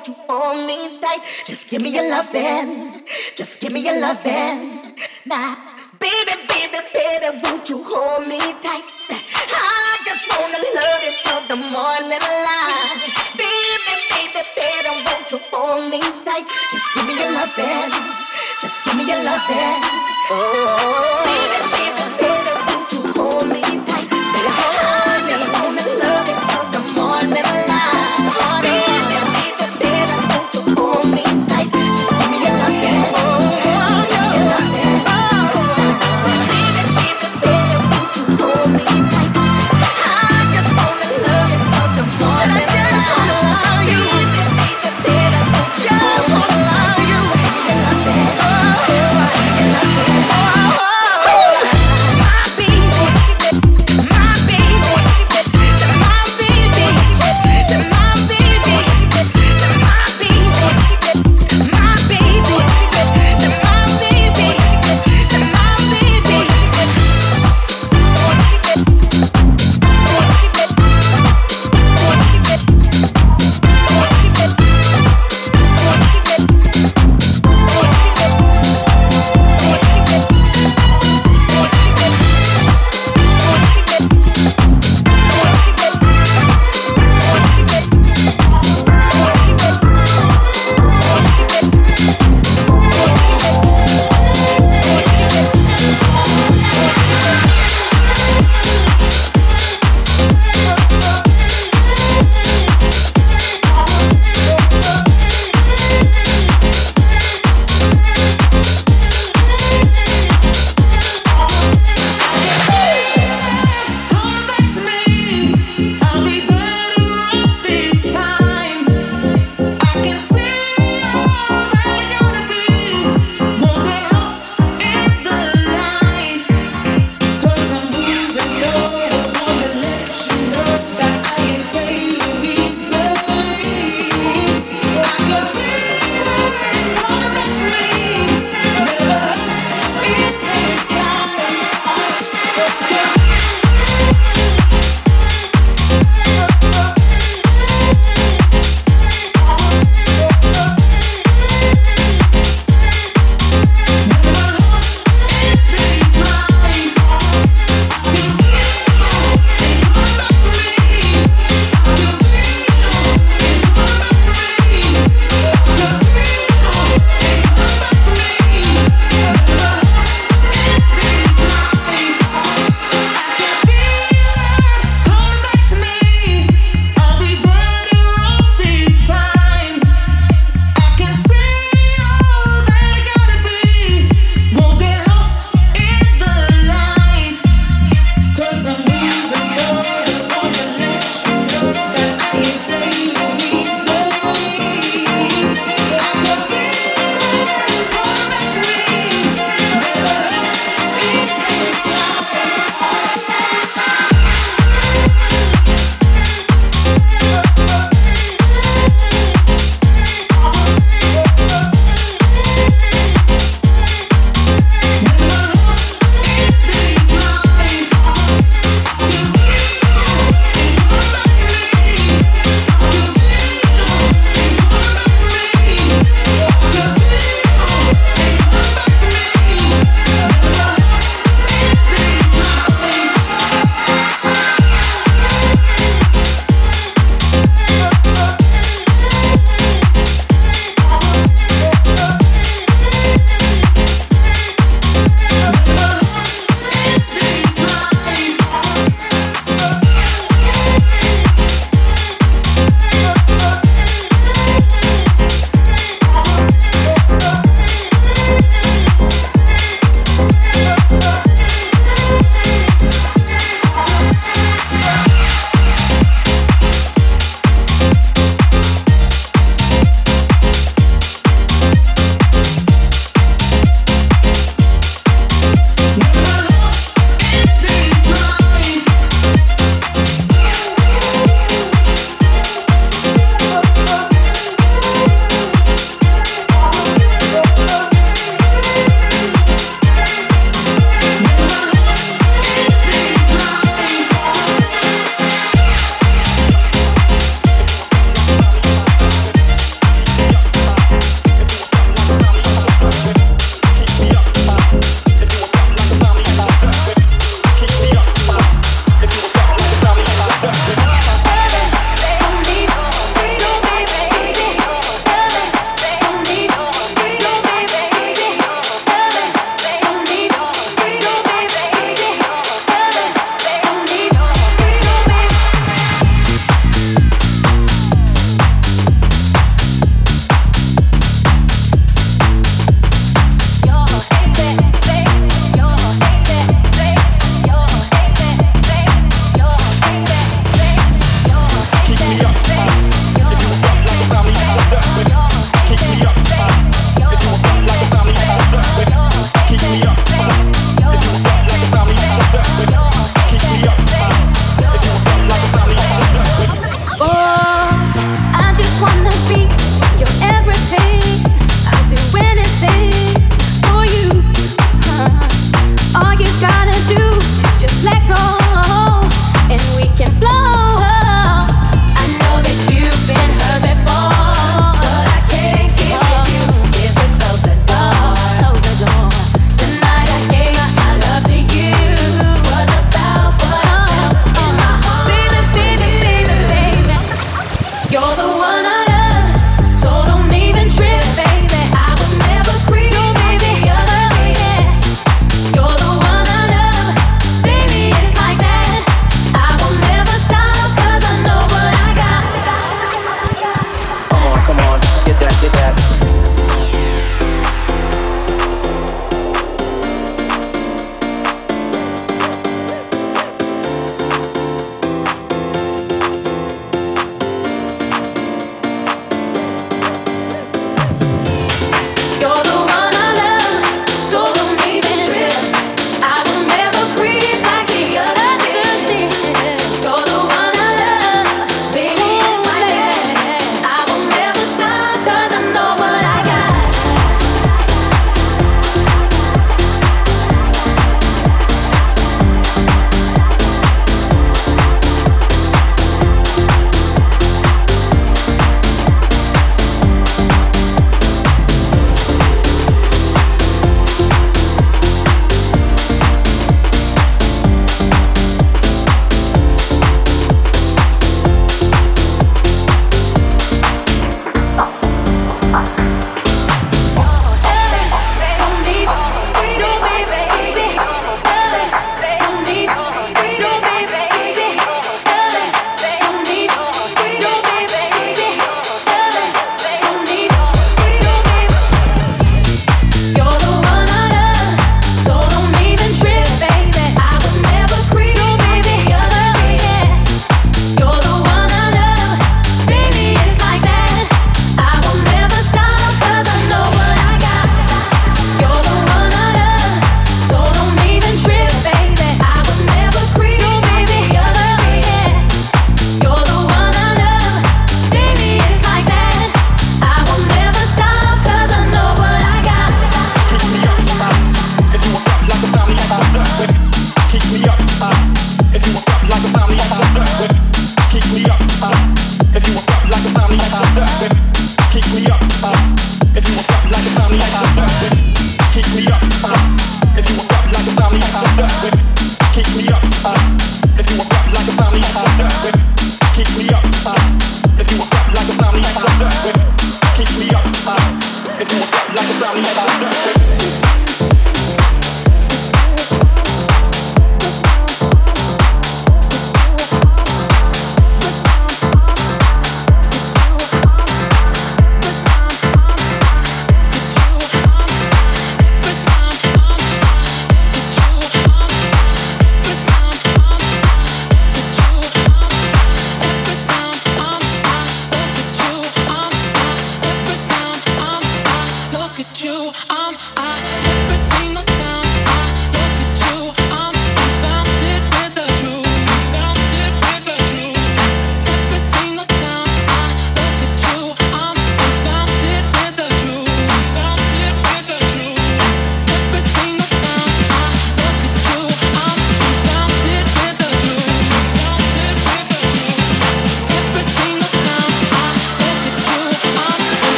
won't you hold me tight? Just give me your lovin', just give me your lovin'. Now, baby, baby, baby, won't you hold me tight? I just wanna love you till the morning light. Baby, baby, baby, won't you hold me tight? Just give me your lovin', just give me your lovin'. Oh, oh, oh, baby, baby, baby,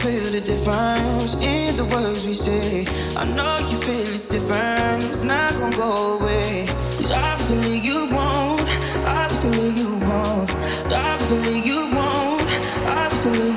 feel the difference in the words we say. I know you feel it's different. It's not gonna go away. Cause obviously you won't. Obviously you won't. Obviously you won't. Obviously.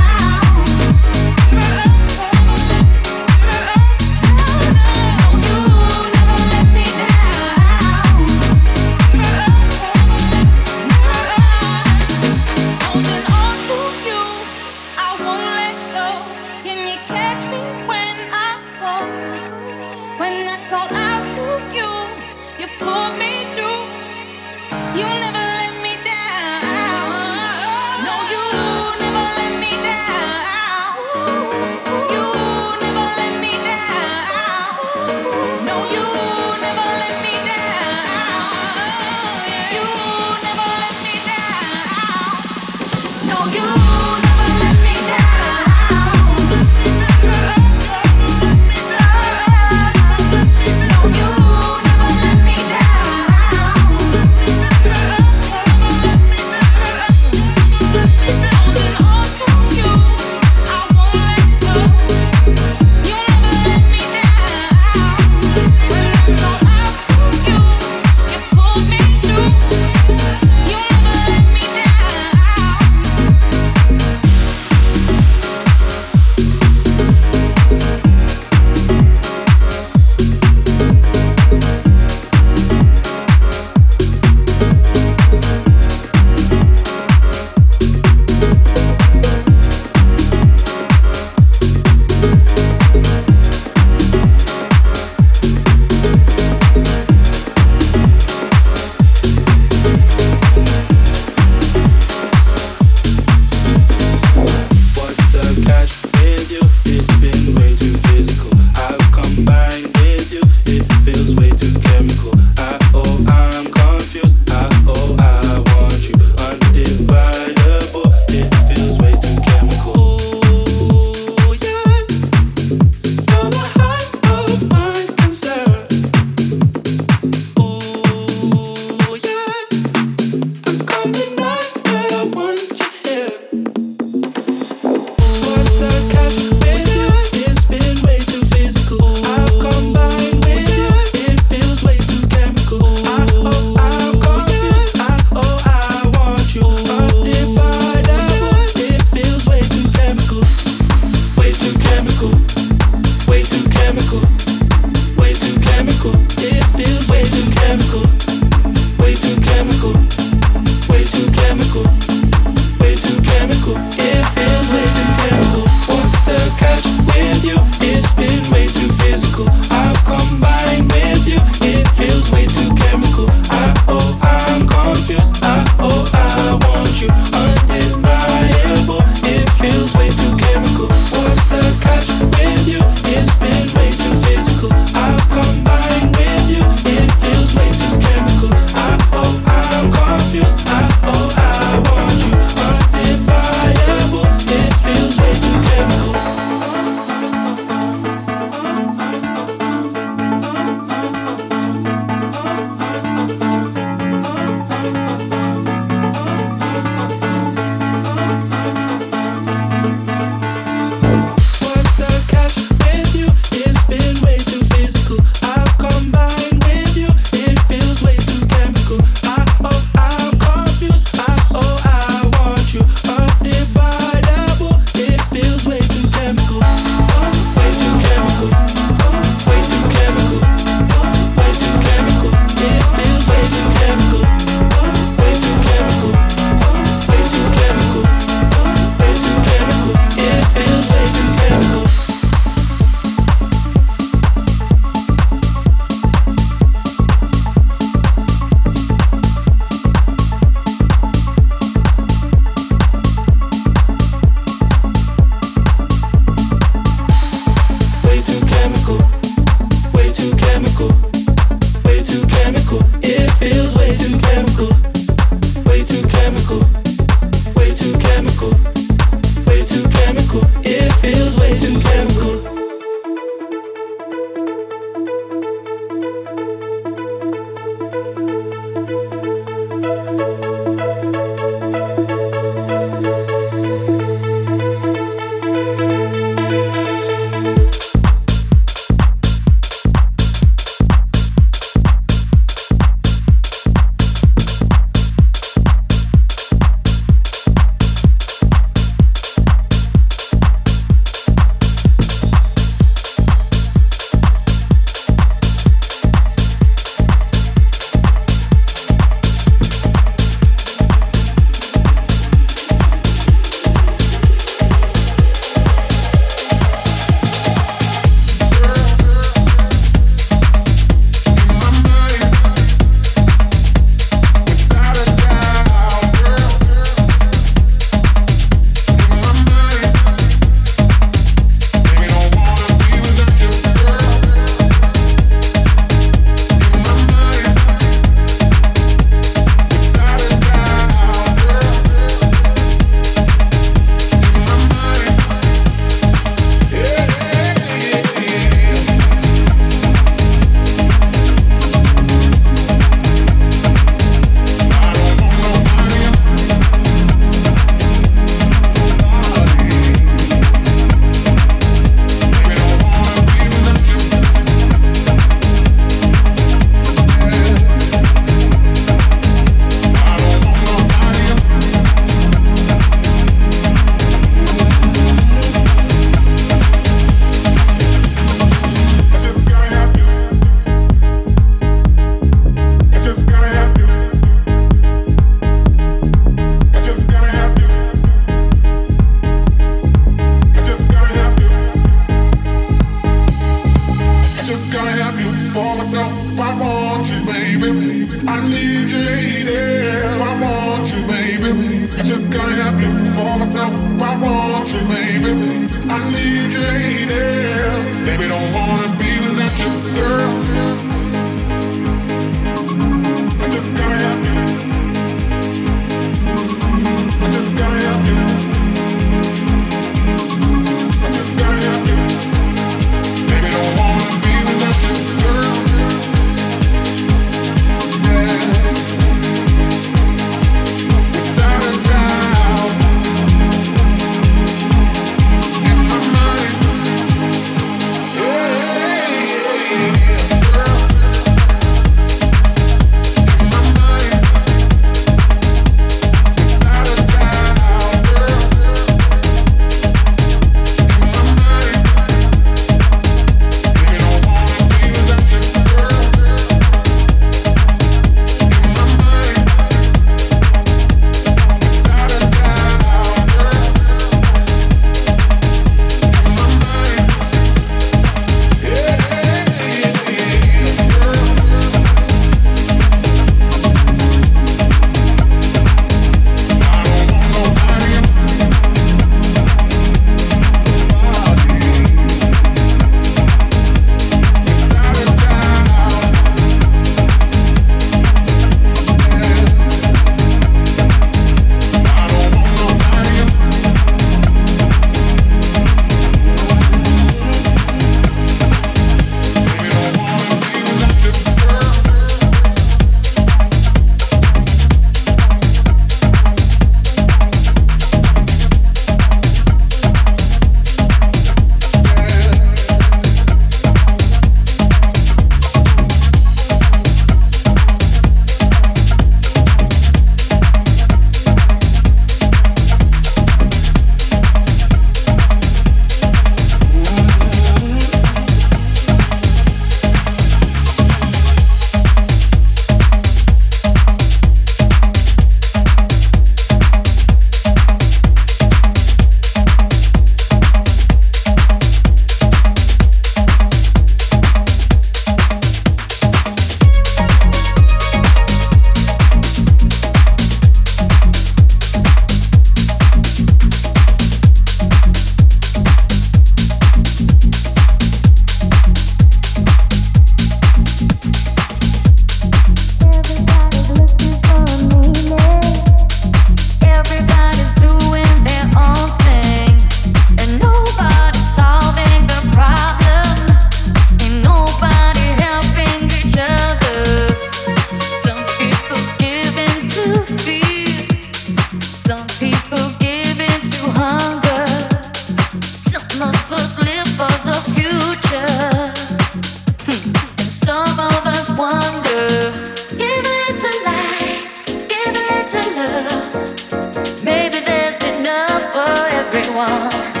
Be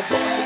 Bye.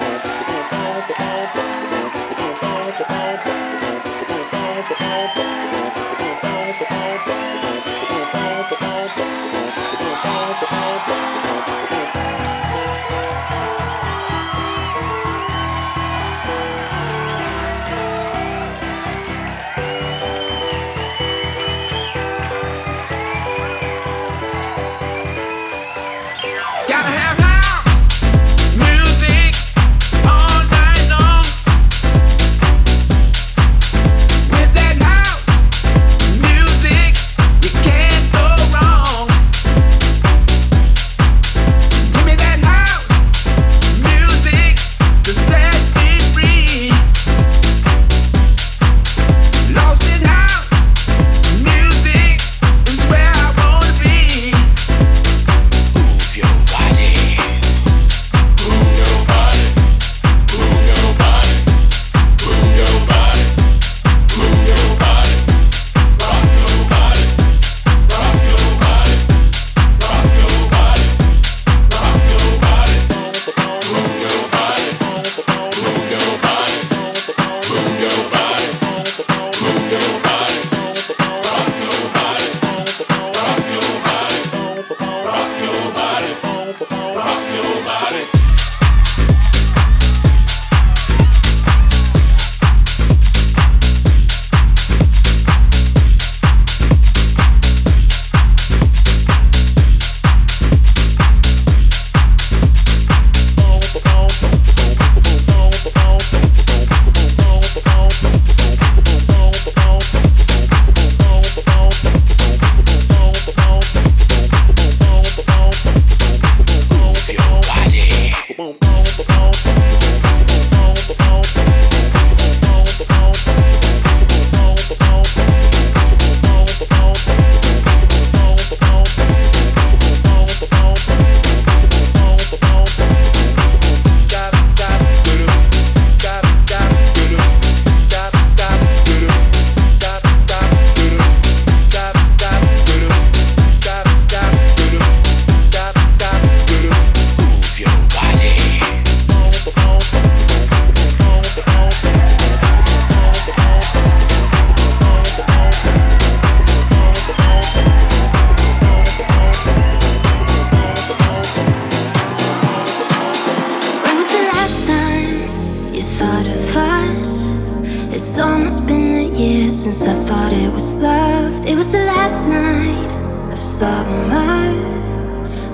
of summer.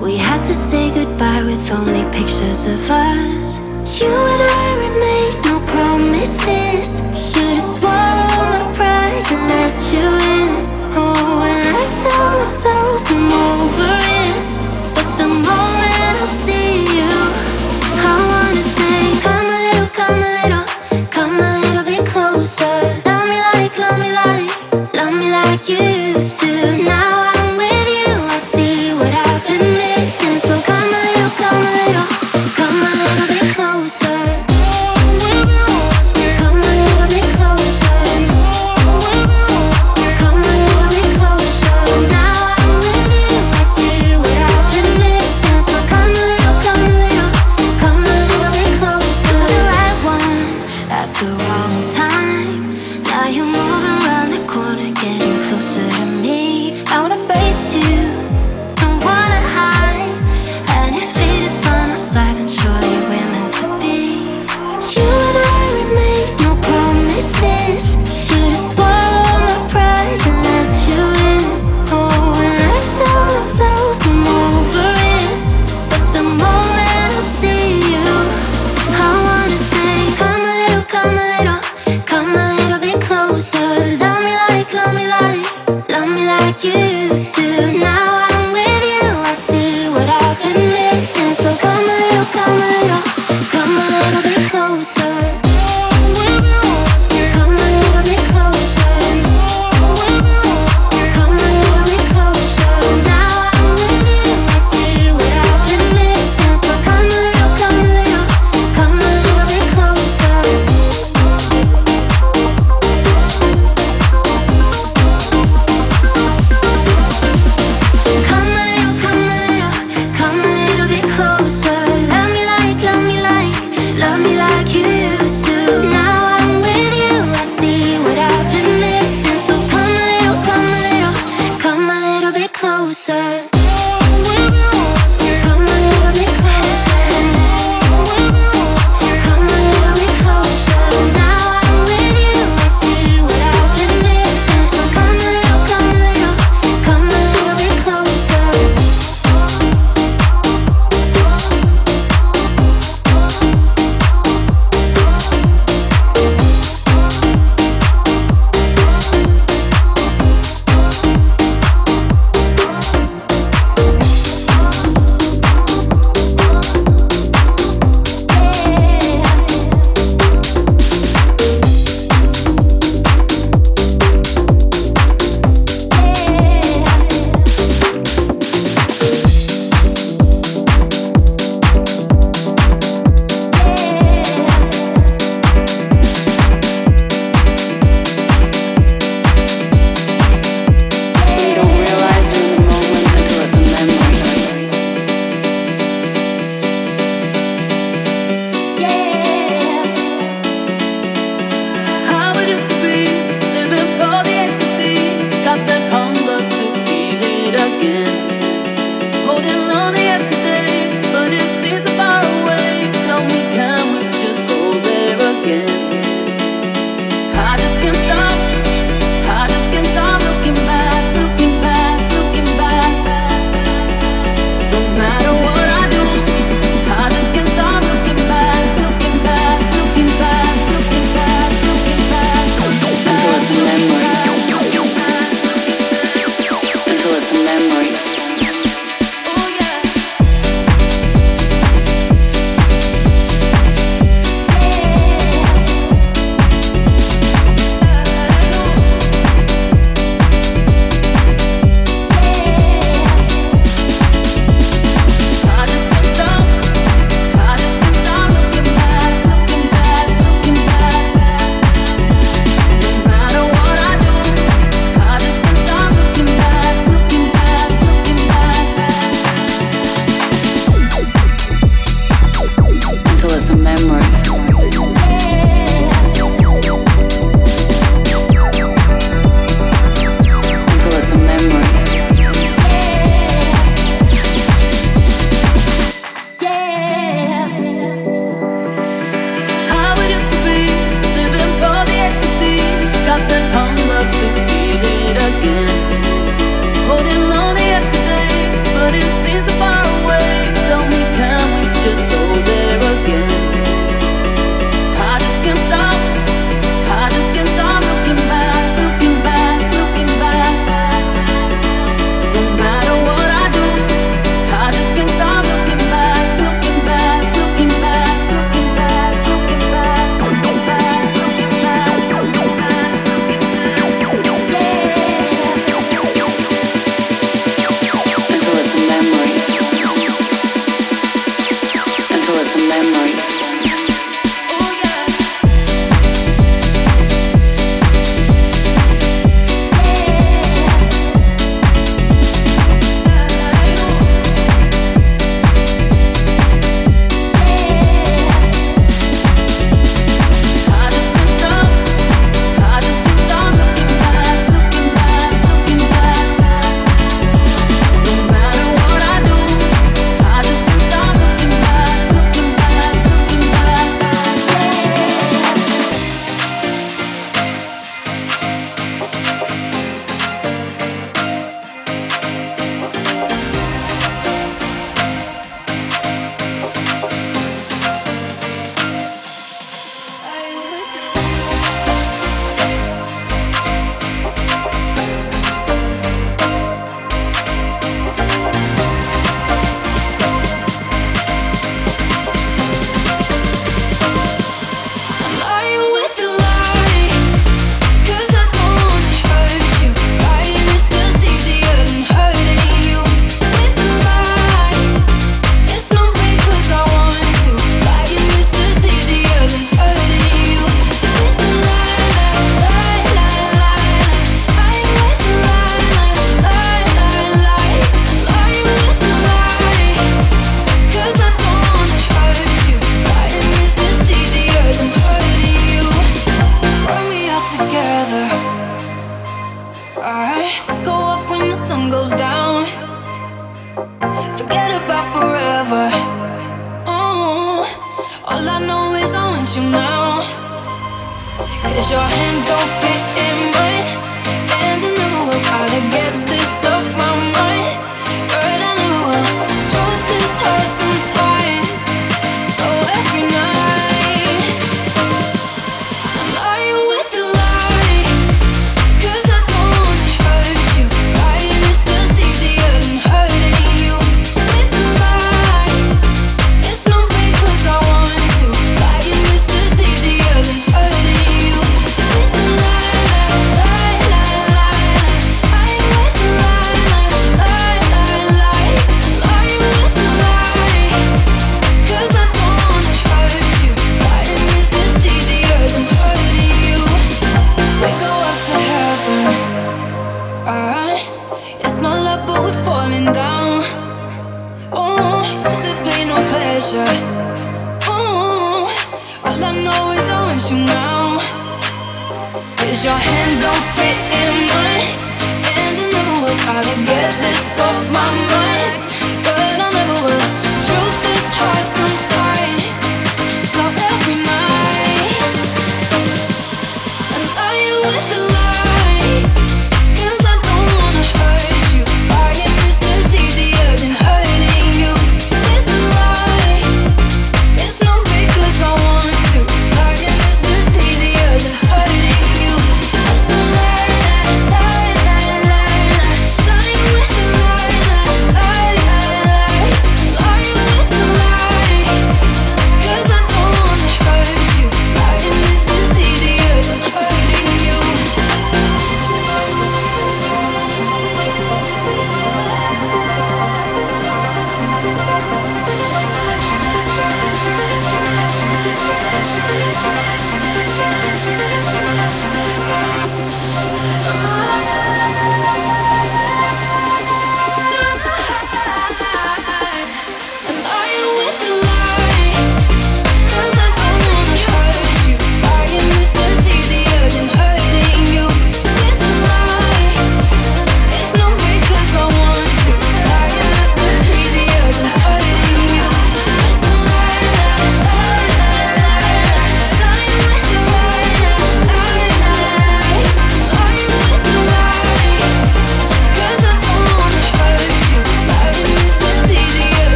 We had to say goodbye with only pictures of us. You and I would make no promises. Should've swallowed my pride and let you in. Oh, and I tell myself I'm over it. But the moment I see you, I wanna say, Come a little, come a little, come a little bit closer. Love me like, love me like, love me like you used to. Now